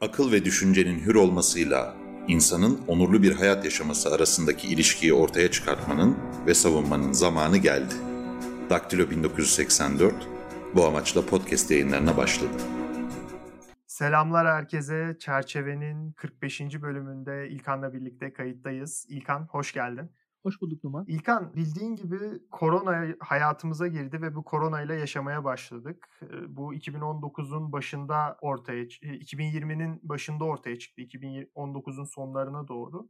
Akıl ve düşüncenin hür olmasıyla insanın onurlu bir hayat yaşaması arasındaki ilişkiyi ortaya çıkartmanın ve savunmanın zamanı geldi. Daktilo 1984 bu amaçla podcast yayınlarına başladı. Selamlar herkese. Çerçevenin 45. bölümünde İlkan'la birlikte kayıttayız. İlkan hoş geldin. Hoş bulduk Numan. İlkan bildiğin gibi korona hayatımıza girdi ve bu koronayla yaşamaya başladık. Bu 2019'un başında ortaya, 2020'nin başında ortaya çıktı. 2019'un sonlarına doğru.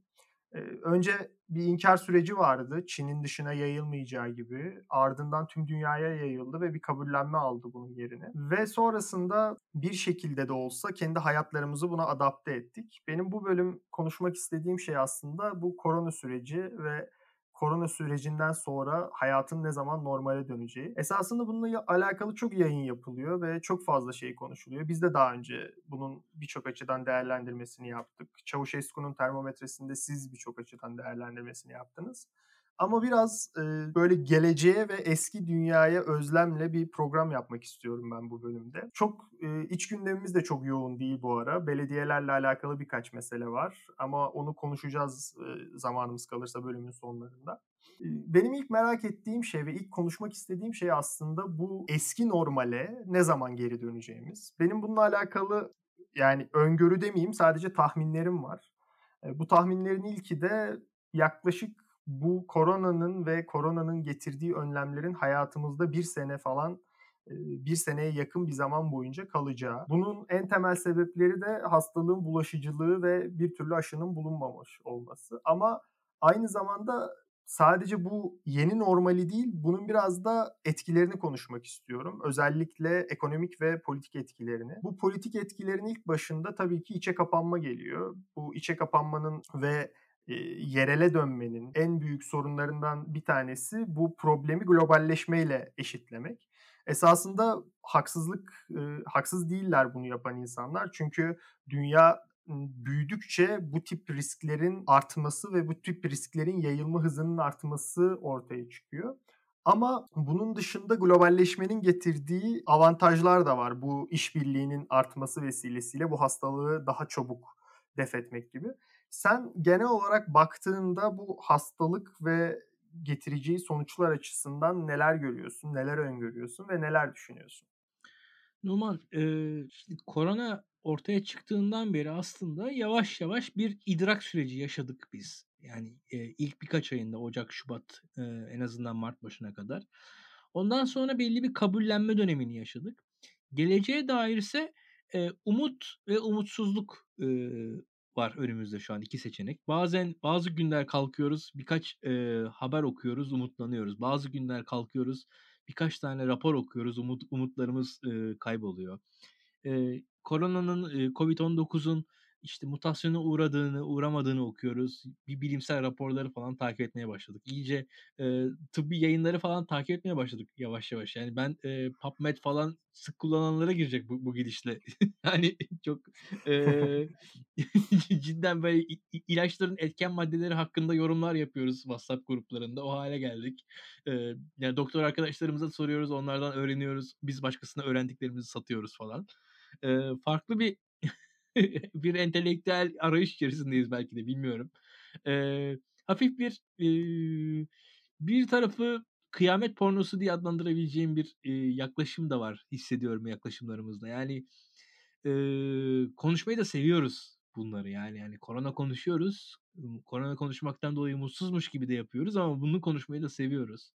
Önce bir inkar süreci vardı. Çin'in dışına yayılmayacağı gibi. Ardından tüm dünyaya yayıldı ve bir kabullenme aldı bunun yerine. Ve sonrasında bir şekilde de olsa kendi hayatlarımızı buna adapte ettik. Benim bu bölüm konuşmak istediğim şey aslında bu korona süreci ve korona sürecinden sonra hayatın ne zaman normale döneceği. Esasında bununla alakalı çok yayın yapılıyor ve çok fazla şey konuşuluyor. Biz de daha önce bunun birçok açıdan değerlendirmesini yaptık. Çavuşesku'nun termometresinde siz birçok açıdan değerlendirmesini yaptınız. Ama biraz e, böyle geleceğe ve eski dünyaya özlemle bir program yapmak istiyorum ben bu bölümde. Çok e, iç gündemimiz de çok yoğun değil bu ara. Belediyelerle alakalı birkaç mesele var ama onu konuşacağız e, zamanımız kalırsa bölümün sonlarında. Benim ilk merak ettiğim şey ve ilk konuşmak istediğim şey aslında bu eski normale ne zaman geri döneceğimiz. Benim bununla alakalı yani öngörü demeyeyim sadece tahminlerim var. Bu tahminlerin ilki de yaklaşık bu koronanın ve koronanın getirdiği önlemlerin hayatımızda bir sene falan bir seneye yakın bir zaman boyunca kalacağı. Bunun en temel sebepleri de hastalığın bulaşıcılığı ve bir türlü aşının bulunmamış olması. Ama aynı zamanda sadece bu yeni normali değil, bunun biraz da etkilerini konuşmak istiyorum. Özellikle ekonomik ve politik etkilerini. Bu politik etkilerin ilk başında tabii ki içe kapanma geliyor. Bu içe kapanmanın ve yerele dönmenin en büyük sorunlarından bir tanesi bu problemi globalleşmeyle eşitlemek. Esasında haksızlık, e, haksız değiller bunu yapan insanlar. Çünkü dünya büyüdükçe bu tip risklerin artması ve bu tip risklerin yayılma hızının artması ortaya çıkıyor. Ama bunun dışında globalleşmenin getirdiği avantajlar da var. Bu işbirliğinin artması vesilesiyle bu hastalığı daha çabuk def etmek gibi. Sen genel olarak baktığında bu hastalık ve getireceği sonuçlar açısından neler görüyorsun, neler öngörüyorsun ve neler düşünüyorsun? Numan, e, şimdi korona ortaya çıktığından beri aslında yavaş yavaş bir idrak süreci yaşadık biz. Yani e, ilk birkaç ayında Ocak, Şubat e, en azından Mart başına kadar. Ondan sonra belli bir kabullenme dönemini yaşadık. Geleceğe dair ise e, umut ve umutsuzluk e, var önümüzde şu an iki seçenek. Bazen bazı günler kalkıyoruz, birkaç e, haber okuyoruz, umutlanıyoruz. Bazı günler kalkıyoruz, birkaç tane rapor okuyoruz, umut umutlarımız e, kayboluyor. E, koronanın, e, Covid-19'un işte mutasyona uğradığını, uğramadığını okuyoruz. Bir bilimsel raporları falan takip etmeye başladık. İyice e, tıbbi yayınları falan takip etmeye başladık yavaş yavaş. Yani ben e, PubMed falan sık kullananlara girecek bu, bu gidişle. yani çok e, cidden böyle ilaçların etken maddeleri hakkında yorumlar yapıyoruz WhatsApp gruplarında. O hale geldik. E, yani doktor arkadaşlarımıza soruyoruz, onlardan öğreniyoruz. Biz başkasına öğrendiklerimizi satıyoruz falan. E, farklı bir bir entelektüel arayış içerisindeyiz belki de bilmiyorum. Ee, hafif bir e, bir tarafı kıyamet pornosu diye adlandırabileceğim bir e, yaklaşım da var hissediyorum yaklaşımlarımızda. Yani e, konuşmayı da seviyoruz bunları yani yani korona konuşuyoruz. Korona konuşmaktan dolayı mutsuzmuş gibi de yapıyoruz ama bunu konuşmayı da seviyoruz.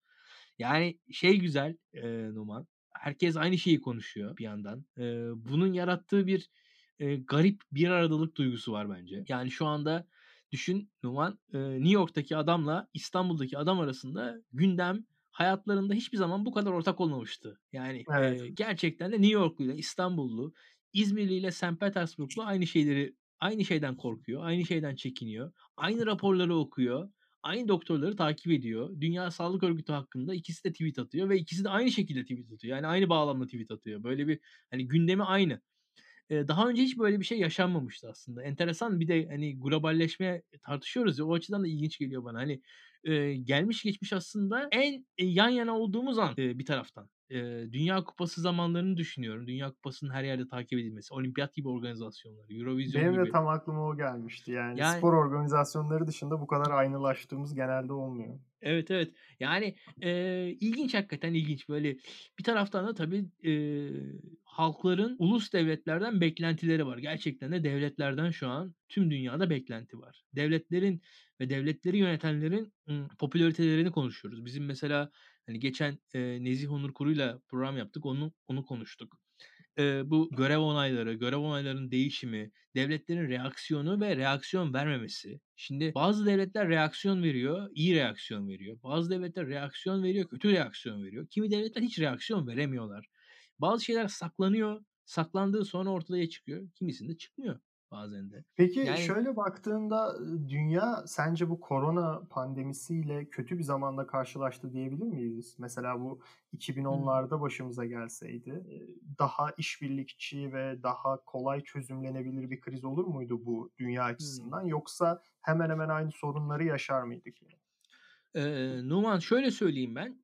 Yani şey güzel e, Numan. Herkes aynı şeyi konuşuyor bir yandan. E, bunun yarattığı bir e, garip bir aradalık duygusu var bence. Yani şu anda düşün Numan e, New York'taki adamla İstanbul'daki adam arasında gündem hayatlarında hiçbir zaman bu kadar ortak olmamıştı. Yani evet. e, gerçekten de New Yorklu ile İstanbullu, İzmirli ile St. Petersburglu aynı şeyleri aynı şeyden korkuyor, aynı şeyden çekiniyor, aynı raporları okuyor, aynı doktorları takip ediyor. Dünya Sağlık Örgütü hakkında ikisi de tweet atıyor ve ikisi de aynı şekilde tweet atıyor. Yani aynı bağlamda tweet atıyor. Böyle bir hani gündemi aynı daha önce hiç böyle bir şey yaşanmamıştı aslında. Enteresan bir de hani globalleşme tartışıyoruz ya o açıdan da ilginç geliyor bana. Hani e, gelmiş geçmiş aslında en e, yan yana olduğumuz an e, bir taraftan. Dünya Kupası zamanlarını düşünüyorum. Dünya Kupası'nın her yerde takip edilmesi, olimpiyat gibi organizasyonları, Eurovision Benim de gibi. tam aklıma o gelmişti. Yani Yani spor organizasyonları dışında bu kadar aynılaştığımız genelde olmuyor. Evet, evet. Yani, eee, ilginç hakikaten ilginç. Böyle bir taraftan da tabii, eee, halkların ulus devletlerden beklentileri var. Gerçekten de devletlerden şu an tüm dünyada beklenti var. Devletlerin ve devletleri yönetenlerin, ımm, popülaritelerini konuşuyoruz. Bizim mesela, hani, geçen, eee, Nezih Onur Kuru'yla program yaptık. Onu onu konuştuk. Eee, bu görev onayları, görev onaylarının değişimi, devletlerin reaksiyonu ve reaksiyon vermemesi. Şimdi bazı devletler reaksiyon veriyor, iyi reaksiyon veriyor. Bazı devletler reaksiyon veriyor, kötü reaksiyon veriyor. Kimi devletler hiç reaksiyon veremiyorlar. Bazı şeyler saklanıyor, saklandığı sonra ortaya çıkıyor. Kimisinde çıkmıyor bazen de. Peki Yani şöyle baktığında dünya sence bu korona pandemisiyle kötü bir zamanda karşılaştı diyebilir miyiz? Mesela bu Hımm. 2010'larda başımıza gelseydi, daha işbirlikçi ve daha kolay çözümlenebilir bir kriz olur muydu bu dünya açısından? Yoksa hemen hemen aynı sorunları yaşar mıydık yine? Eee, Numan şöyle söyleyeyim ben.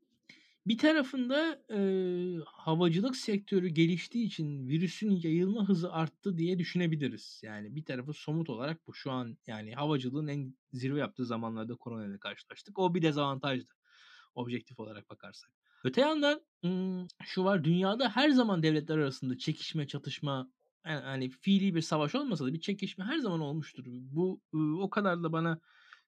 Bir tarafında, eee, havacılık sektörü geliştiği için virüsün yayılma hızı arttı diye düşünebiliriz. Yani bir tarafı somut olarak bu. Şu an yani havacılığın en zirve yaptığı zamanlarda koronayla karşılaştık. O bir dezavantajdı objektif olarak bakarsak. Öte yandan, şu var, dünyada her zaman devletler arasında çekişme, çatışma, eee, hani fiilî bir savaş olmasa da bir çekişme her zaman olmuştur. Bu, o kadar da bana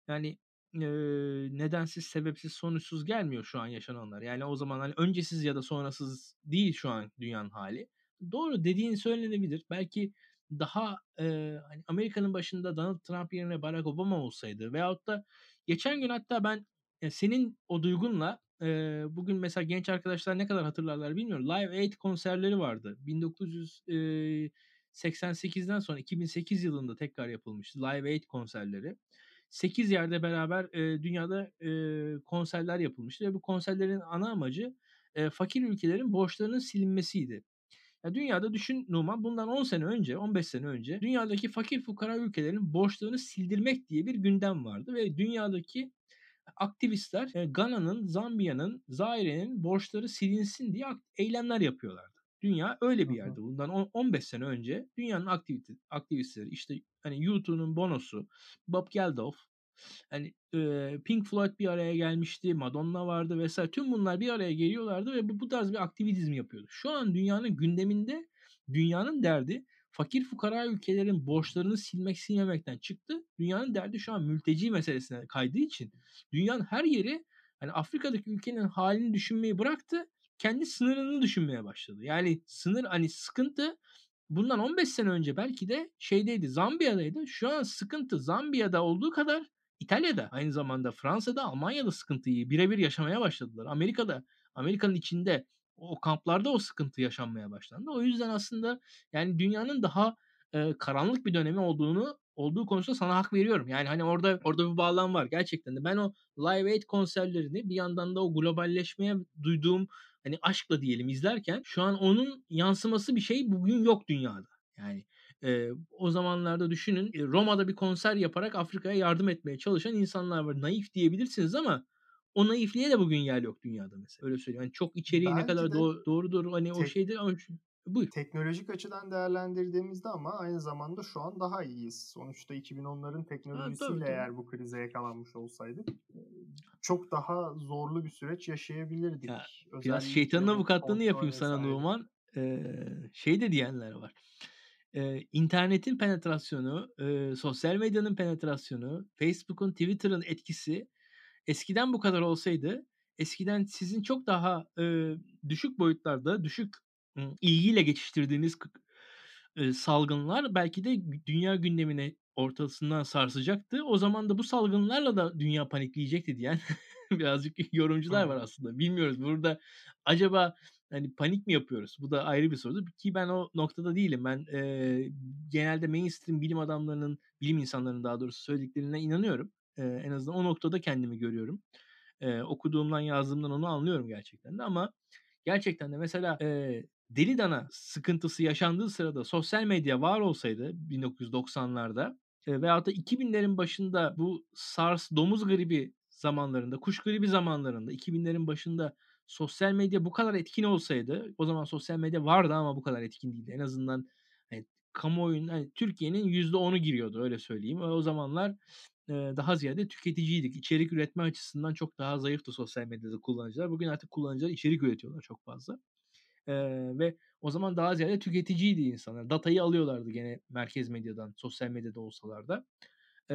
yani, eee, nedensiz, sebepsiz, sonuçsuz gelmiyor şu an yaşananlar. Yani o zaman, hani, öncesiz ya da sonrasız değil şu an dünyanın hâli. Doğru, dediğin söylenebilir. Belki daha, eee, hani, Amerika'nın başında Donald Trump yerine Barack Obama olsaydı veyahut da geçen gün hatta ben, eee, senin o duygunla, eee, bugün mesela genç arkadaşlar ne kadar hatırlarlar bilmiyorum. Live Aid konserleri vardı. 1900 eee, 88'den sonra 2008 yılında tekrar yapılmıştı Live Aid konserleri. 8 yerde beraber, eee, dünyada, eee, konserler yapılmıştı ve bu konserlerin ana amacı, eee, fakir ülkelerin borçlarının silinmesiydi. Ya, dünyada düşün Numan, bundan 10 sene önce, 15 sene önce dünyadaki fakir fukara ülkelerin borçlarını sildirmek diye bir gündem vardı ve dünyadaki aktivistler, eee, Gana'nın, Zambiya'nın, Zaire'nin borçları silinsin diye eylemler yapıyorlardı. Dünya öyle bir hı. yerdi. Bundan on 15 sene önce dünyanın aktivite aktivistleri, işte, hani, U2'nun Bono'su, Bob Geldof, hani, eee, Pink Floyd bir araya gelmişti, Madonna vardı vs. Tüm bunlar bir araya geliyorlardı ve bu bu tarz bir aktivizm yapıyordu. Şu an dünyanın gündeminde dünyanın derdi fakir fukara ülkelerin borçlarını silmek silmemekten çıktı. Dünyanın derdi şu an mülteci meselesine kaydığı için dünyanın her yeri, hani, Afrika'daki ülkenin hâlini düşünmeyi bıraktı, kendi sınırını düşünmeye başladı. Yani sınır, hani, sıkıntı bundan 15 sene önce belki de şeydeydi, Zambiya'daydı. Şu an sıkıntı Zambiya'da olduğu kadar İtalya'da, aynı zamanda Fransa'da, Almanya'da sıkıntıyı bire bir yaşamaya başladılar. Amerika'da, Amerika'nın içinde, o kamplarda o sıkıntı yaşanmaya başlandı. O yüzden aslında, yani, dünyanın daha, eee, karanlık bir dönemi olduğunu olduğu konusunda sana hak veriyorum. Yani, hani, orada orada bir bağlam var gerçekten de. Ben o Live Aid konserlerini bir yandan da o globalleşmeye duyduğum, hani, aşkla diyelim izlerken şu an onun yansıması bir şey bugün yok dünyada. Yani, eee, o zamanlarda düşünün, Roma'da bir konser yaparak Afrika'ya yardım etmeye çalışan insanlar var. Naif diyebilirsiniz ama o naifliğe de bugün yer yok dünyada mesela. Öyle söyleyeyim. Hani, çok içeriği ne Belki kadar de doğ doğrudur, hani, o tek şeyde ama şu Buyur. teknolojik açıdan değerlendirdiğimizde ama aynı zamanda şu an daha iyiyiz. Sonuçta 2010'ların Ha, tabii, teknolojisiyle tabii. eğer bu krize yakalanmış olsaydık, çok daha zorlu bir süreç yaşayabilirdik. Ya, biraz Özellikle şeytanın bu avukatlığını yapayım sana vs. Numan. Eee, şey de diyenler var. Eee, internetin penetrasyonu, eee, sosyal medyanın penetrasyonu, Facebook'un, Twitter'ın etkisi eskiden bu kadar olsaydı, eskiden sizin çok daha, eee, düşük boyutlarda, düşük, ilgiyle geçiştirdiğiniz salgınlar belki de dünya gündemini ortasından sarsacaktı. O zaman da bu salgınlarla da dünya panikleyecekti diyen birazcık yorumcular var aslında. Bilmiyoruz. Burada acaba, hani, panik mi yapıyoruz? Bu da ayrı bir soru ki ben o noktada değilim. Ben, eee, genelde mainstream bilim adamlarının, bilim insanlarının daha doğrusu söylediklerine inanıyorum. Eee, en azından o noktada kendimi görüyorum. Eee, okuduğumdan, yazdığımdan onu anlıyorum gerçekten de ama gerçekten de mesela, eee, deli dana sıkıntısı yaşandığı sırada sosyal medya var olsaydı 1990'larda, eee, veyahut da 2000'lerin başında bu SARS domuz gribi zamanlarında, kuş gribi zamanlarında 2000'lerin başında sosyal medya bu kadar etkin olsaydı o zaman sosyal medya vardı ama bu kadar etkin değildi. En azından hani, kamuoyunun hani, Türkiye'nin %10'u giriyordu öyle söyleyeyim. O zamanlar e, daha ziyade tüketiciydik. İçerik üretme açısından çok daha zayıftı sosyal medyada kullanıcılar. Bugün artık kullanıcılar içerik üretiyorlar çok fazla. E, ve o zaman daha ziyade tüketiciydi insanlar. Datayı alıyorlardı gene merkez medyadan, sosyal medyada olsalar da. E,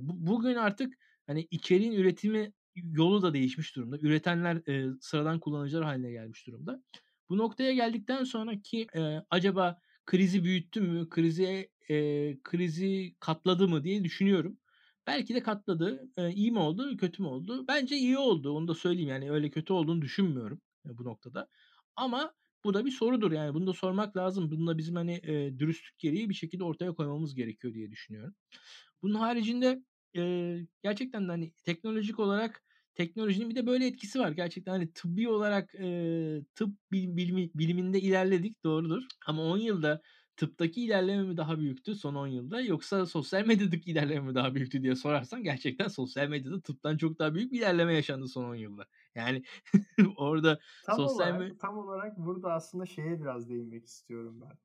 bu, bugün artık hani içeriğin üretimi yolu da değişmiş durumda. Üretenler e, sıradan kullanıcılar haline gelmiş durumda. Bu noktaya geldikten sonra ki e, acaba krizi büyüttü mü, krizi e, krizi katladı mı diye düşünüyorum. Belki de katladı. E, iyi mi oldu, kötü mü oldu? Bence iyi oldu. Onu da söyleyeyim. Yani öyle kötü olduğunu düşünmüyorum bu noktada. Ama bu da bir sorudur yani. Bunu da sormak lazım. Bunu da bizim hani e, dürüstlük gereği bir şekilde ortaya koymamız gerekiyor diye düşünüyorum. Bunun haricinde e, gerçekten de hani teknolojik olarak teknolojinin bir de böyle etkisi var. Gerçekten hani tıbbi olarak e, tıp bilimi, biliminde ilerledik doğrudur. Ama 10 yılda tıptaki ilerleme mi daha büyüktü son 10 yılda yoksa sosyal medyadaki ilerleme mi daha büyüktü diye sorarsan gerçekten sosyal medyada tıptan çok daha büyük bir ilerleme yaşandı son 10 yılda. Yani orada tam sosyal olarak, tam olarak burada aslında şeye biraz değinmek istiyorum ben.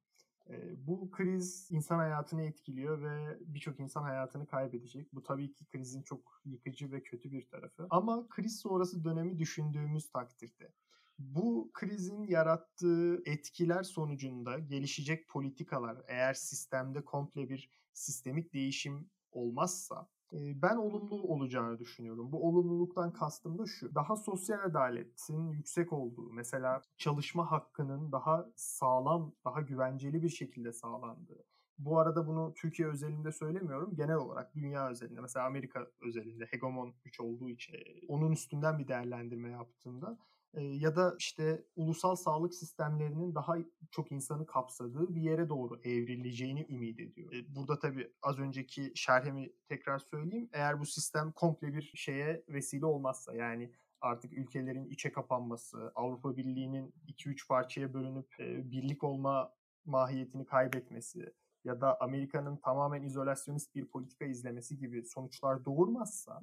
Ee, bu kriz insan hayatını etkiliyor ve birçok insan hayatını kaybedecek. Bu tabii ki krizin çok yıkıcı ve kötü bir tarafı. Ama kriz sonrası dönemi düşündüğümüz takdirde bu krizin yarattığı etkiler sonucunda gelişecek politikalar eğer sistemde komple bir sistemik değişim olmazsa ben olumlu olacağını düşünüyorum. Bu olumluluktan kastım da şu. Daha sosyal adaletin yüksek olduğu, mesela çalışma hakkının daha sağlam, daha güvenceli bir şekilde sağlandığı. Bu arada bunu Türkiye özelinde söylemiyorum. Genel olarak dünya özelinde. Mesela Amerika özelinde hegemon güç olduğu için onun üstünden bir değerlendirme yaptığımda ya da işte ulusal sağlık sistemlerinin daha çok insanı kapsadığı bir yere doğru evrileceğini ümit ediyor. Burada tabii az önceki şerhimi tekrar söyleyeyim. Eğer bu sistem komple bir şeye vesile olmazsa yani artık ülkelerin içe kapanması, Avrupa Birliği'nin 2-3 parçaya bölünüp birlik olma mahiyetini kaybetmesi ya da Amerika'nın tamamen izolasyonist bir politika izlemesi gibi sonuçlar doğurmazsa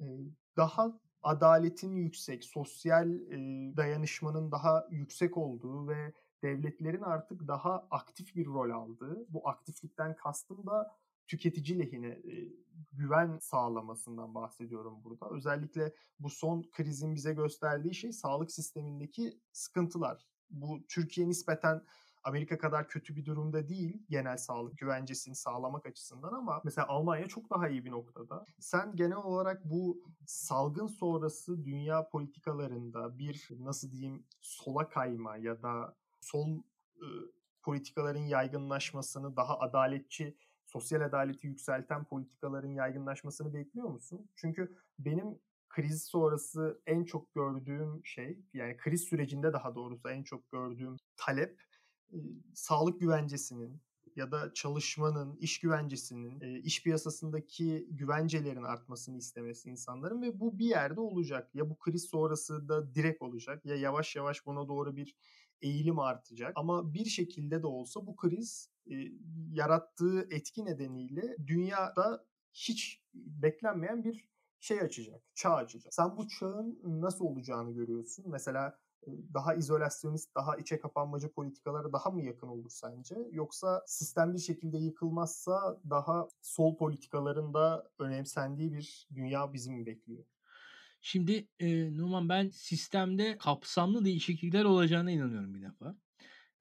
daha adaletin yüksek, sosyal dayanışmanın daha yüksek olduğu ve devletlerin artık daha aktif bir rol aldığı, bu aktiflikten kastım da tüketici lehine güven sağlamasından bahsediyorum burada. Özellikle bu son krizin bize gösterdiği şey sağlık sistemindeki sıkıntılar. Bu Türkiye nispeten Amerika kadar kötü bir durumda değil genel sağlık güvencesini sağlamak açısından ama mesela Almanya çok daha iyi bir noktada. Sen genel olarak bu salgın sonrası dünya politikalarında bir nasıl diyeyim sola kayma ya da sol e, politikaların yaygınlaşmasını daha adaletçi sosyal adaleti yükselten politikaların yaygınlaşmasını bekliyor musun? Çünkü benim kriz sonrası en çok gördüğüm şey yani kriz sürecinde daha doğrusu en çok gördüğüm talep sağlık güvencesinin ya da çalışmanın, iş güvencesinin, iş piyasasındaki güvencelerin artmasını istemesi insanların ve bu bir yerde olacak. Ya bu kriz sonrası da direkt olacak ya yavaş yavaş buna doğru bir eğilim artacak. Ama bir şekilde de olsa bu kriz yarattığı etki nedeniyle dünyada hiç beklenmeyen bir şey açacak, çağ açacak. Sen bu çağın nasıl olacağını görüyorsun. Mesela daha izolasyonist, daha içe kapanmacı politikalara daha mı yakın olur sence? Yoksa sistem bir şekilde yıkılmazsa daha sol politikaların da önemsendiği bir dünya bizi mi bekliyor? Şimdi e, Numan ben sistemde kapsamlı değişiklikler olacağına inanıyorum bir defa.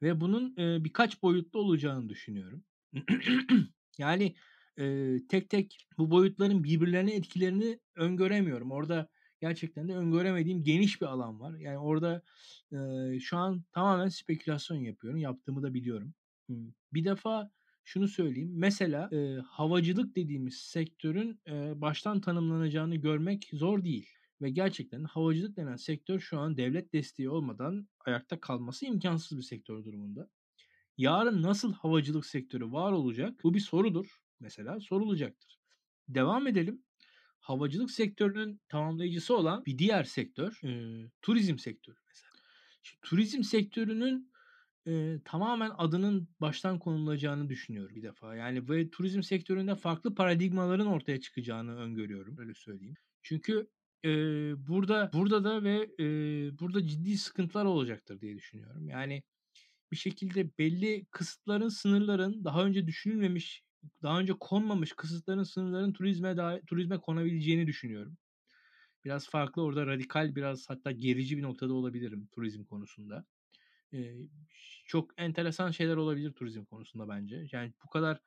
Ve bunun e, birkaç boyutlu olacağını düşünüyorum. yani e, tek tek bu boyutların birbirlerine etkilerini öngöremiyorum. Orada gerçekten de öngöremediğim geniş bir alan var. Yani orada e, şu an tamamen spekülasyon yapıyorum. Yaptığımı da biliyorum. Bir defa şunu söyleyeyim. Mesela e, havacılık dediğimiz sektörün e, baştan tanımlanacağını görmek zor değil. Ve gerçekten havacılık denen sektör şu an devlet desteği olmadan ayakta kalması imkansız bir sektör durumunda. Yarın nasıl havacılık sektörü var olacak? Bu bir sorudur. Mesela sorulacaktır. Devam edelim havacılık sektörünün tamamlayıcısı olan bir diğer sektör e, turizm sektörü mesela. Şimdi, turizm sektörünün e, tamamen adının baştan konulacağını düşünüyorum bir defa. Yani ve turizm sektöründe farklı paradigmaların ortaya çıkacağını öngörüyorum öyle söyleyeyim. Çünkü eee, burada burada da ve, eee, burada ciddi sıkıntılar olacaktır diye düşünüyorum. Yani bir şekilde belli kısıtların, sınırların daha önce düşünülmemiş, daha önce konmamış kısıtların, sınırların turizme dahi turizme konabileceğini düşünüyorum. Biraz farklı orada radikal, biraz hatta gerici bir noktada olabilirim turizm konusunda. Eee, çok enteresan şeyler olabilir turizm konusunda bence. Yani bu kadar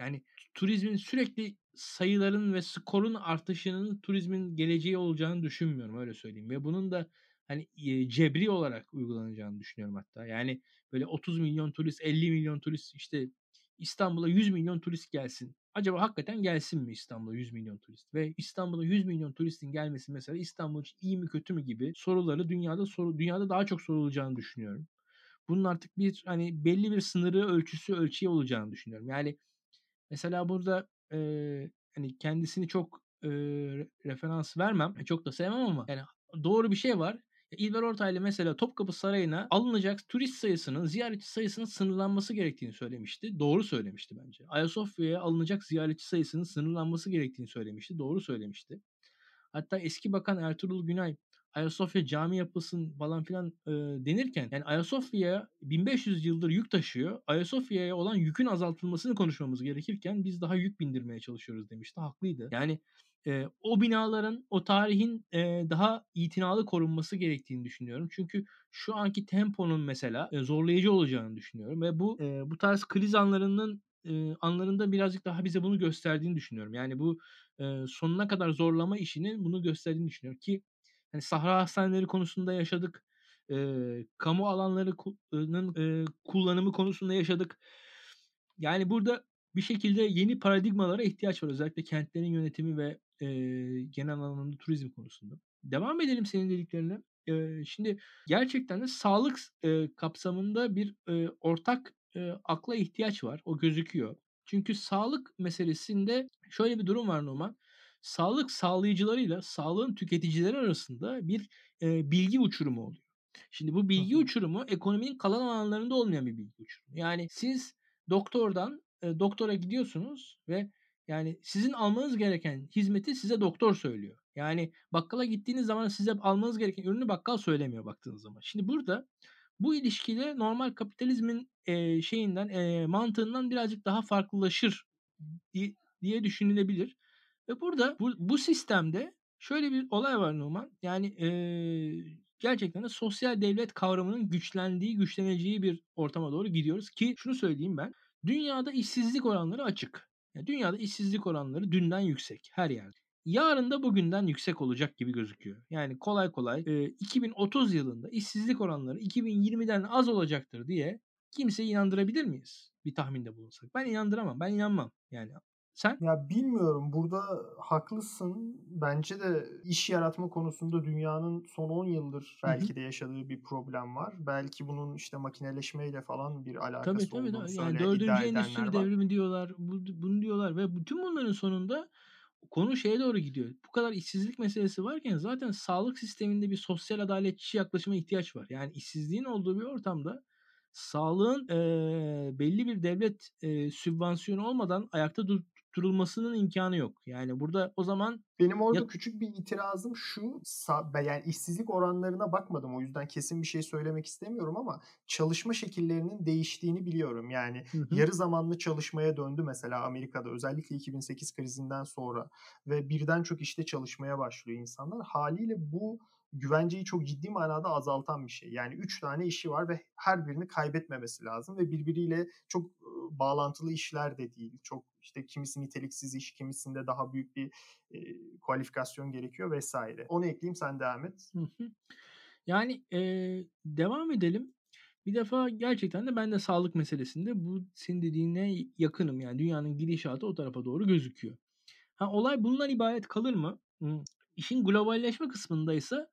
yani turizmin sürekli sayıların ve skorun artışının turizmin geleceği olacağını düşünmüyorum öyle söyleyeyim ve bunun da hani cebri olarak uygulanacağını düşünüyorum hatta. Yani böyle 30 milyon turist, 50 milyon turist işte İstanbul'a 100 milyon turist gelsin. Acaba hakikaten gelsin mi İstanbul'a 100 milyon turist? Ve İstanbul'a 100 milyon turistin gelmesi mesela İstanbul için iyi mi kötü mü gibi soruları dünyada soru dünyada daha çok sorulacağını düşünüyorum. Bunun artık bir hani belli bir sınırı, ölçüsü, ölçeği olacağını düşünüyorum. Yani mesela burada eee, hani kendisini çok eee, referans vermem, e, çok da sevmem ama yani doğru bir şey var. İlber Ortaylı mesela Topkapı Sarayı'na alınacak turist sayısının, ziyaretçi sayısının sınırlanması gerektiğini söylemişti. Doğru söylemişti bence. Ayasofya'ya alınacak ziyaretçi sayısının sınırlanması gerektiğini söylemişti. Doğru söylemişti. Hatta eski bakan Ertuğrul Günay Ayasofya cami yapılsın falan filan e, denirken yani Ayasofya'ya 1500 yıldır yük taşıyor. Ayasofya'ya olan yükün azaltılmasını konuşmamız gerekirken biz daha yük bindirmeye çalışıyoruz demişti. Haklıydı. Yani e, o binaların, o tarihin e, daha itinalı korunması gerektiğini düşünüyorum. Çünkü şu anki temponun mesela e, zorlayıcı olacağını düşünüyorum ve bu e, bu tarz kriz anlarının e, anlarında birazcık daha bize bunu gösterdiğini düşünüyorum. Yani bu e, sonuna kadar zorlama işinin bunu gösterdiğini düşünüyorum ki hani sahra hastaneleri konusunda yaşadık. E, kamu alanlarının e, kullanımı konusunda yaşadık. Yani burada bir şekilde yeni paradigmalara ihtiyaç var. Özellikle kentlerin yönetimi ve e, genel anlamda turizm konusunda. Devam edelim senin dediklerine. E, şimdi gerçekten de sağlık e, kapsamında bir e, ortak e, akla ihtiyaç var. O gözüküyor. Çünkü sağlık meselesinde şöyle bir durum var Numan. Sağlık sağlayıcılarıyla sağlığın tüketicileri arasında bir e, bilgi uçurumu oluyor. Şimdi bu bilgi uçurumu ekonominin kalan alanlarında olmayan bir bilgi uçurumu. Yani siz doktordan e, doktora gidiyorsunuz ve yani sizin almanız gereken hizmeti size doktor söylüyor. Yani bakkala gittiğiniz zaman size almanız gereken ürünü bakkal söylemiyor baktığınız zaman. Şimdi burada bu ilişkide normal kapitalizmin e, şeyinden e, mantığından birazcık daha farklılaşır diye, diye düşünülebilir. Ve burada bu, bu sistemde şöyle bir olay var Numan. Yani e, gerçekten de sosyal devlet kavramının güçlendiği, güçleneceği bir ortama doğru gidiyoruz ki şunu söyleyeyim ben. Dünyada işsizlik oranları açık. Yani dünyada işsizlik oranları dünden yüksek her yerde. Yarın da bugünden yüksek olacak gibi gözüküyor. Yani kolay kolay e, 2030 yılında işsizlik oranları 2020'den az olacaktır diye kimseyi inandırabilir miyiz? Bir tahminde bulunsak. Ben inandıramam. Ben inanmam. Yani sen? Ya bilmiyorum. Burada haklısın. Bence de iş yaratma konusunda dünyanın son 10 yıldır belki Hı hı. de yaşadığı bir problem var. Belki bunun işte makineleşmeyle falan bir alakası Tabii tabii. olduğunu tabii. Yani dördüncü endüstri devrimi diyorlar. Bu, bunu diyorlar ve bütün bunların sonunda konu şeye doğru gidiyor. Bu kadar işsizlik meselesi varken zaten sağlık sisteminde bir sosyal adaletçi yaklaşıma ihtiyaç var. Yani işsizliğin olduğu bir ortamda sağlığın eee, belli bir devlet eee, sübvansiyonu olmadan ayakta dur- durulmasının imkanı yok. Yani burada o zaman Benim orada ya küçük bir itirazım şu. Yani işsizlik oranlarına bakmadım. O yüzden kesin bir şey söylemek istemiyorum ama çalışma şekillerinin değiştiğini biliyorum. Yani Hı hı. yarı zamanlı çalışmaya döndü mesela Amerika'da özellikle 2008 krizinden sonra ve birden çok işte çalışmaya başlıyor insanlar. Haliyle bu güvenceyi çok ciddi manada azaltan bir şey. Yani üç tane işi var ve her birini kaybetmemesi lazım ve birbiriyle çok e, bağlantılı işler de değil. Çok işte kimisi niteliksiz iş, kimisinde daha büyük bir e, kualifikasyon gerekiyor vesaire. Onu ekleyeyim sen devam et. Yani eee, devam edelim. Bir defa gerçekten de ben de sağlık meselesinde bu senin dediğine yakınım. Yani dünyanın gidişatı o tarafa doğru gözüküyor. Ha, olay bundan ibaret kalır mı? Hı. İşin globalleşme kısmındaysa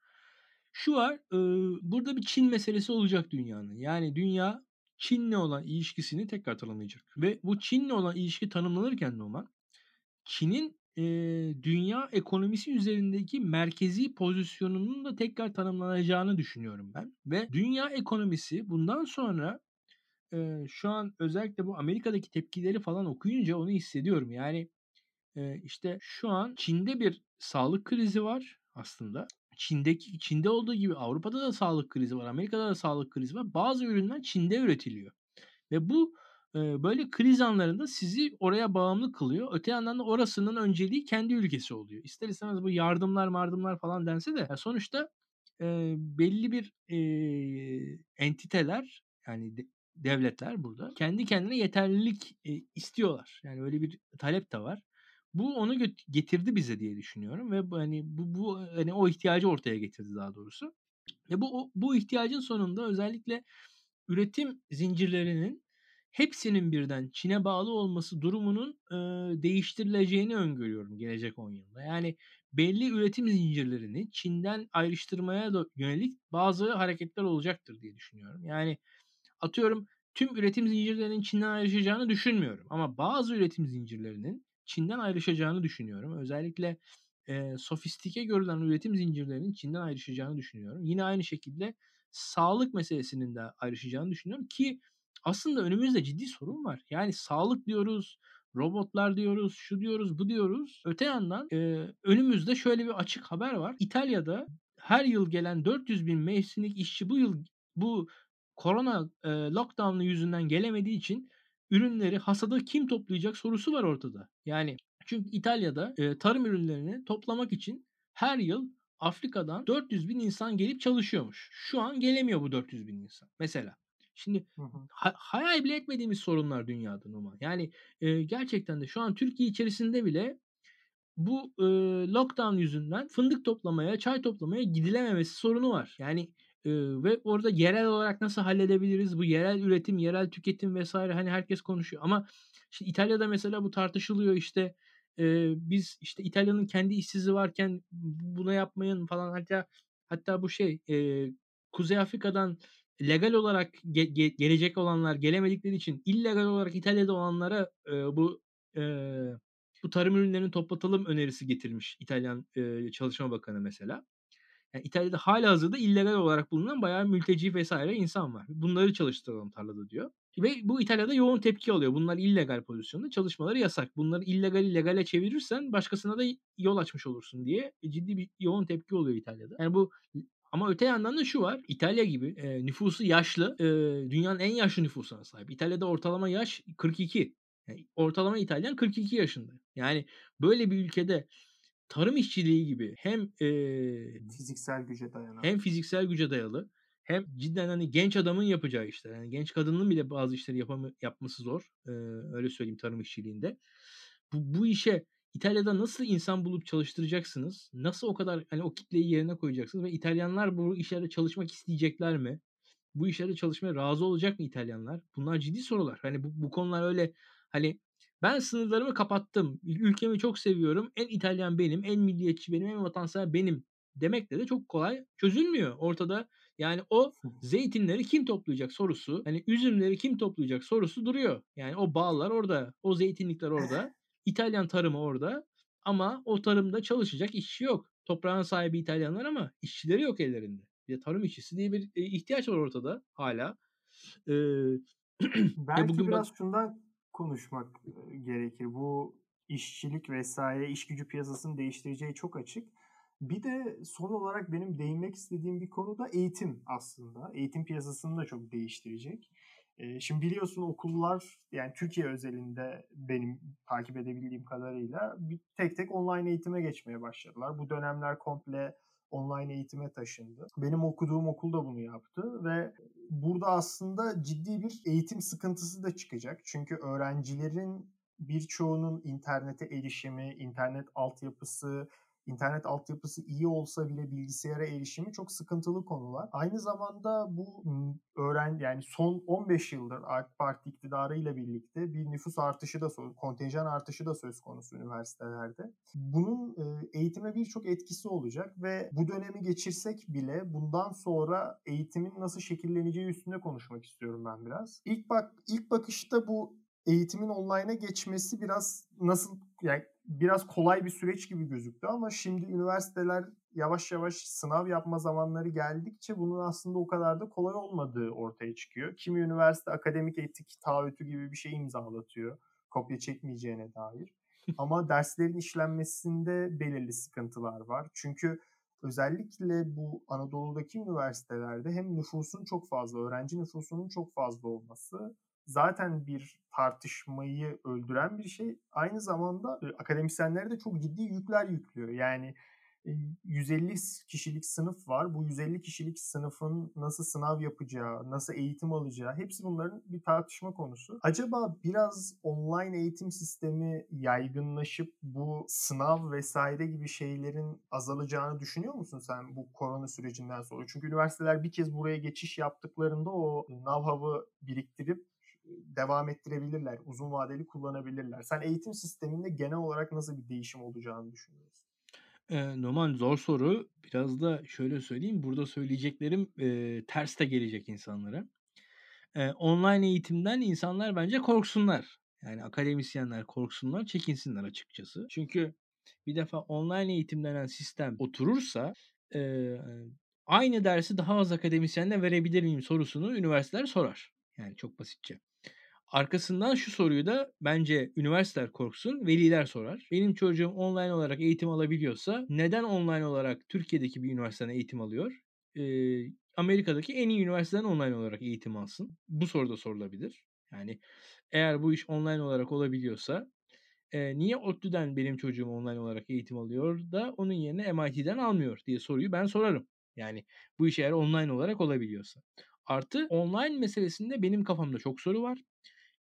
şu var. e, burada bir Çin meselesi olacak dünyanın. Yani dünya Çin'le olan ilişkisini tekrar tanımlayacak. Ve bu Çin'le olan ilişki tanımlanırken Numan Çin'in e, dünya ekonomisi üzerindeki merkezi pozisyonunun da tekrar tanımlanacağını düşünüyorum ben. Ve dünya ekonomisi bundan sonra e, şu an özellikle bu Amerika'daki tepkileri falan okuyunca onu hissediyorum. Yani e, işte şu an Çin'de bir sağlık krizi var. aslında. Çin'deki Çin'de olduğu gibi Avrupa'da da sağlık krizi var, Amerika'da da sağlık krizi var. Bazı ürünler Çin'de üretiliyor. Ve bu e, böyle kriz anlarında sizi oraya bağımlı kılıyor. Öte yandan da orasının önceliği kendi ülkesi oluyor. İster istemez bu yardımlar, mardımlar falan dense de sonuçta e, belli bir e, entiteler yani de, devletler burada kendi kendine yeterlilik e, istiyorlar. Yani öyle bir talep de var. Bu onu getirdi bize diye düşünüyorum ve hani bu, bu hani o ihtiyacı ortaya getirdi daha doğrusu. Ve bu bu ihtiyacın sonunda özellikle üretim zincirlerinin hepsinin birden Çin'e bağlı olması durumunun e, değiştirileceğini öngörüyorum gelecek 10 yılda. Yani belli üretim zincirlerini Çin'den ayrıştırmaya da yönelik bazı hareketler olacaktır diye düşünüyorum. Yani atıyorum tüm üretim zincirlerinin Çin'den ayrışacağını düşünmüyorum ama bazı üretim zincirlerinin Çin'den ayrışacağını düşünüyorum. Özellikle e, sofistike görülen üretim zincirlerinin Çin'den ayrışacağını düşünüyorum. Yine aynı şekilde sağlık meselesinin de ayrışacağını düşünüyorum ki aslında önümüzde ciddi sorun var. Yani sağlık diyoruz, robotlar diyoruz, şu diyoruz, bu diyoruz. Öte yandan e, önümüzde şöyle bir açık haber var. İtalya'da her yıl gelen 400 bin mevsimlik işçi bu yıl bu korona e, lockdown'u yüzünden gelemediği için ürünleri hasada kim toplayacak sorusu var ortada. Yani çünkü İtalya'da e, tarım ürünlerini toplamak için her yıl Afrika'dan 400 bin insan gelip çalışıyormuş. Şu an gelemiyor bu 400 bin insan. Mesela. Şimdi ha, hayal bile etmediğimiz sorunlar dünyada Numan. Yani e, gerçekten de şu an Türkiye içerisinde bile bu e, lockdown yüzünden fındık toplamaya, çay toplamaya gidilememesi sorunu var. Yani ve orada yerel olarak nasıl halledebiliriz? Bu yerel üretim, yerel tüketim vesaire hani herkes konuşuyor. Ama şimdi İtalya'da mesela bu tartışılıyor işte e, biz işte İtalya'nın kendi işsizi varken buna yapmayın falan hatta hatta bu şey e, Kuzey Afrika'dan legal olarak ge- ge- gelecek olanlar gelemedikleri için illegal olarak İtalya'da olanlara e, bu e, bu tarım ürünlerini toplatalım önerisi getirmiş İtalyan e, Çalışma Bakanı mesela. Yani İtalya'da hala hazırda illegal olarak bulunan bayağı mülteci vesaire insan var. Bunları çalıştıralım tarlada diyor. Ve bu İtalya'da yoğun tepki alıyor. Bunlar illegal pozisyonda çalışmaları yasak. Bunları illegal illegale çevirirsen başkasına da yol açmış olursun diye ciddi bir yoğun tepki oluyor İtalya'da. Yani bu ama öte yandan da şu var. İtalya gibi e, nüfusu yaşlı. E, dünyanın en yaşlı nüfusuna sahip. İtalya'da ortalama yaş 42. Yani ortalama İtalyan 42 yaşında. Yani böyle bir ülkede tarım işçiliği gibi hem e, fiziksel güce dayalı hem fiziksel güce dayalı hem cidden hani genç adamın yapacağı işler. Yani genç kadının bile bazı işleri yapamı, yapması zor. E, öyle söyleyeyim tarım işçiliğinde. Bu, bu işe İtalya'da nasıl insan bulup çalıştıracaksınız? Nasıl o kadar hani o kitleyi yerine koyacaksınız ve İtalyanlar bu işlerde çalışmak isteyecekler mi? Bu işlerde çalışmaya razı olacak mı İtalyanlar? Bunlar ciddi sorular. Hani bu, bu konular öyle hani ben sınırlarımı kapattım. Ülkemi çok seviyorum. En İtalyan benim, en milliyetçi benim, en vatansever benim demekle de çok kolay çözülmüyor. Ortada yani o zeytinleri kim toplayacak sorusu, hani üzümleri kim toplayacak sorusu duruyor. Yani o bağlar orada, o zeytinlikler orada. İtalyan tarımı orada ama o tarımda çalışacak işçi yok. Toprağın sahibi İtalyanlar ama işçileri yok ellerinde. Bir tarım işçisi diye bir e, ihtiyaç var ortada hala. Ee, Belki bugün biraz bak... şundan konuşmak gerekir. Bu işçilik vesaire iş gücü piyasasını değiştireceği çok açık. Bir de son olarak benim değinmek istediğim bir konu da eğitim aslında. Eğitim piyasasını da çok değiştirecek. Şimdi biliyorsun okullar yani Türkiye özelinde benim takip edebildiğim kadarıyla tek tek online eğitime geçmeye başladılar. Bu dönemler komple online eğitime taşındı. Benim okuduğum okul da bunu yaptı ve burada aslında ciddi bir eğitim sıkıntısı da çıkacak. Çünkü öğrencilerin birçoğunun internete erişimi, internet altyapısı, internet altyapısı iyi olsa bile bilgisayara erişimi çok sıkıntılı konular. Aynı zamanda bu öğren yani son 15 yıldır AK Parti iktidarıyla birlikte bir nüfus artışı da kontenjan artışı da söz konusu üniversitelerde. Bunun eğitime birçok etkisi olacak ve bu dönemi geçirsek bile bundan sonra eğitimin nasıl şekilleneceği üstünde konuşmak istiyorum ben biraz. İlk bak ilk bakışta bu eğitimin online'a geçmesi biraz nasıl yani biraz kolay bir süreç gibi gözüktü ama şimdi üniversiteler yavaş yavaş sınav yapma zamanları geldikçe bunun aslında o kadar da kolay olmadığı ortaya çıkıyor. Kimi üniversite akademik etik taahhütü gibi bir şey imzalatıyor kopya çekmeyeceğine dair. Ama derslerin işlenmesinde belirli sıkıntılar var. Çünkü özellikle bu Anadolu'daki üniversitelerde hem nüfusun çok fazla, öğrenci nüfusunun çok fazla olması zaten bir tartışmayı öldüren bir şey. Aynı zamanda akademisyenlere de çok ciddi yükler yüklüyor. Yani 150 kişilik sınıf var. Bu 150 kişilik sınıfın nasıl sınav yapacağı, nasıl eğitim alacağı hepsi bunların bir tartışma konusu. Acaba biraz online eğitim sistemi yaygınlaşıp bu sınav vesaire gibi şeylerin azalacağını düşünüyor musun sen bu korona sürecinden sonra? Çünkü üniversiteler bir kez buraya geçiş yaptıklarında o know-how'ı biriktirip devam ettirebilirler. Uzun vadeli kullanabilirler. Sen eğitim sisteminde genel olarak nasıl bir değişim olacağını düşünüyorsun? Eee, Numan zor soru. Biraz da şöyle söyleyeyim, burada söyleyeceklerim, eee, ters de gelecek insanlara. Eee, online eğitimden insanlar bence korksunlar. Yani akademisyenler korksunlar, çekinsinler açıkçası. Çünkü bir defa online eğitim denen sistem oturursa, eee, aynı dersi daha az akademisyenle verebilir miyim sorusunu üniversiteler sorar. Yani çok basitçe. Arkasından şu soruyu da bence üniversiteler korksun, veliler sorar. Benim çocuğum online olarak eğitim alabiliyorsa neden online olarak Türkiye'deki bir üniversiteden eğitim alıyor? Eee, Amerika'daki en iyi üniversiteden online olarak eğitim alsın. Bu soru da sorulabilir. Yani eğer bu iş online olarak olabiliyorsa eee, niye ODTÜ'den benim çocuğum online olarak eğitim alıyor da onun yerine MIT'den almıyor diye soruyu ben sorarım. Yani bu iş eğer online olarak olabiliyorsa. Artı online meselesinde benim kafamda çok soru var.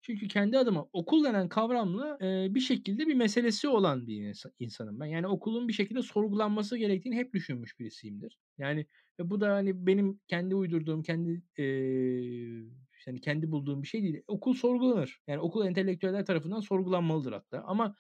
Çünkü kendi adıma okul denen kavramla eee, bir şekilde bir meselesi olan bir insa insanım ben. Yani okulun bir şekilde sorgulanması gerektiğini hep düşünmüş birisiyimdir. Yani e, bu da hani benim kendi uydurduğum, kendi eee, hani kendi bulduğum bir şey değil. Okul sorgulanır. Yani okul entelektüeller tarafından sorgulanmalıdır hatta. Ama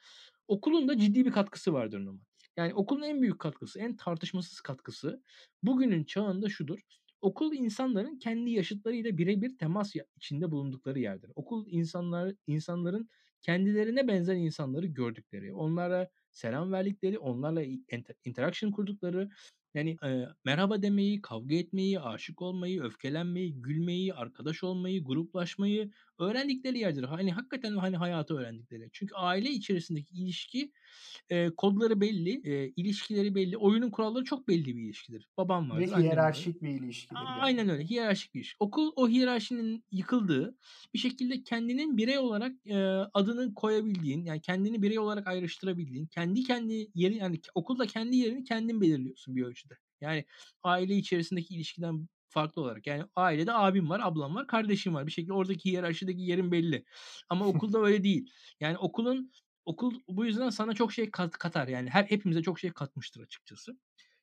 okulun da ciddi bir katkısı vardır Numan. Yani okulun en büyük katkısı, en tartışmasız katkısı bugünün çağında şudur. Okul insanların kendi yaşıtlarıyla birebir temas içinde bulundukları yerdir. Okul insanlar insanların kendilerine benzer insanları gördükleri, onlara selam verdikleri, onlarla inter interaction kurdukları, yani, eee, merhaba demeyi, kavga etmeyi, aşık olmayı, öfkelenmeyi, gülmeyi, arkadaş olmayı, gruplaşmayı öğrendikleri yerdir. Hani hakikaten hani hayatı öğrendikleri. Çünkü aile içerisindeki ilişki, eee, kodları belli, eee, ilişkileri belli. Oyunun kuralları çok belli bir ilişkidir. Babam Ve annem vardır. hiyerarşik bir ilişkidir yani. Aynen öyle. Hiyerarşik bir ilişki. Okul o hiyerarşinin yıkıldığı, bir şekilde kendinin birey olarak, eee, adını koyabildiğin, yani kendini birey olarak ayrıştırabildiğin, kendi kendi yeri yani okulda kendi yerini kendin belirliyorsun bir ölçüde. Yani aile içerisindeki ilişkiden farklı olarak. Yani ailede abim var, ablam var, kardeşim var. Bir şekilde oradaki hiyerarşideki yerin belli. Ama okulda öyle değil. Yani okulun okul bu yüzden sana çok şey kat katar. Yani her hepimize çok şey katmıştır açıkçası.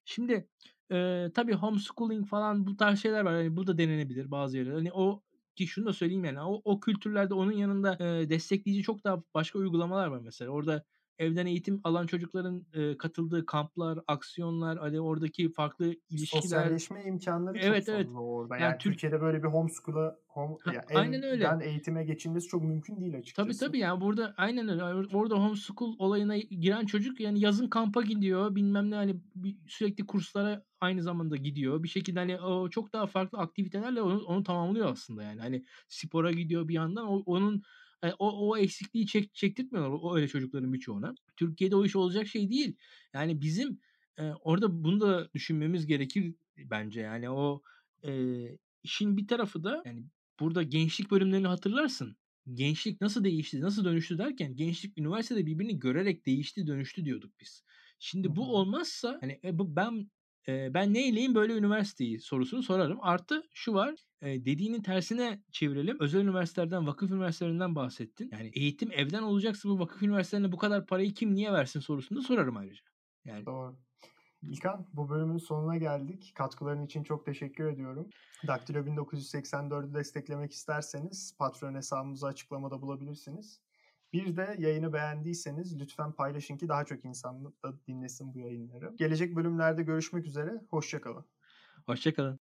Şimdi, eee, tabii homeschooling falan bu tarz şeyler var. Hani bu da denenebilir bazı yerlerde. Hani o ki şunu da söyleyeyim yani o o kültürlerde onun yanında, eee, destekleyici çok daha başka uygulamalar var mesela. Orada evden eğitim alan çocukların, eee, katıldığı kamplar, aksiyonlar, hani oradaki farklı ilişkiler Sosyalleşme imkânları çok Evet, evet. fazla orada. Yani Yani Türk Türkiye'de böyle bir homeschool'a home Ha, aynen öyle. eğitime geçilmesi çok mümkün değil Tabii açıkçası. tabii yani burada aynen öyle. Or orada homeschool olayına giren çocuk yani yazın kampa gidiyor, bilmem ne hani sürekli kurslara aynı zamanda gidiyor. Bir şekilde hani o çok daha farklı aktivitelerle onu onu tamamlıyor aslında yani. Hani spora gidiyor bir yandan. O onun, eee, o o eksikliği çek çektirtmiyorlar o öyle çocukların birçoğuna. Türkiye'de o iş olacak şey değil. Yani bizim, eee, orada bunu da düşünmemiz gerekir bence. Yani o, eee, işin bir tarafı da yani burada gençlik bölümlerini hatırlarsın. Gençlik nasıl değişti, nasıl dönüştü derken gençlik üniversitede birbirini görerek değişti, dönüştü diyorduk biz. Şimdi bu olmazsa hani, e, bu ben, eee, ben neyleyim böyle üniversiteyi sorusunu sorarım. Artı şu var, eee, dediğinin tersine çevirelim. Özel üniversitelerden, vakıf üniversitelerinden bahsettin. Yani eğitim evden olacaksa bu vakıf üniversitelerine bu kadar parayı kim niye versin sorusunu da sorarım ayrıca. Yani Doğru. İlkan, bu bölümün sonuna geldik. Katkıların için çok teşekkür ediyorum. Daktilo 1984'ü desteklemek isterseniz Patreon hesabımızı açıklamada bulabilirsiniz. Bir de yayını beğendiyseniz lütfen paylaşın ki daha çok insan da dinlesin bu yayınları. Gelecek bölümlerde görüşmek üzere. Hoşça kalın. Hoşça kalın.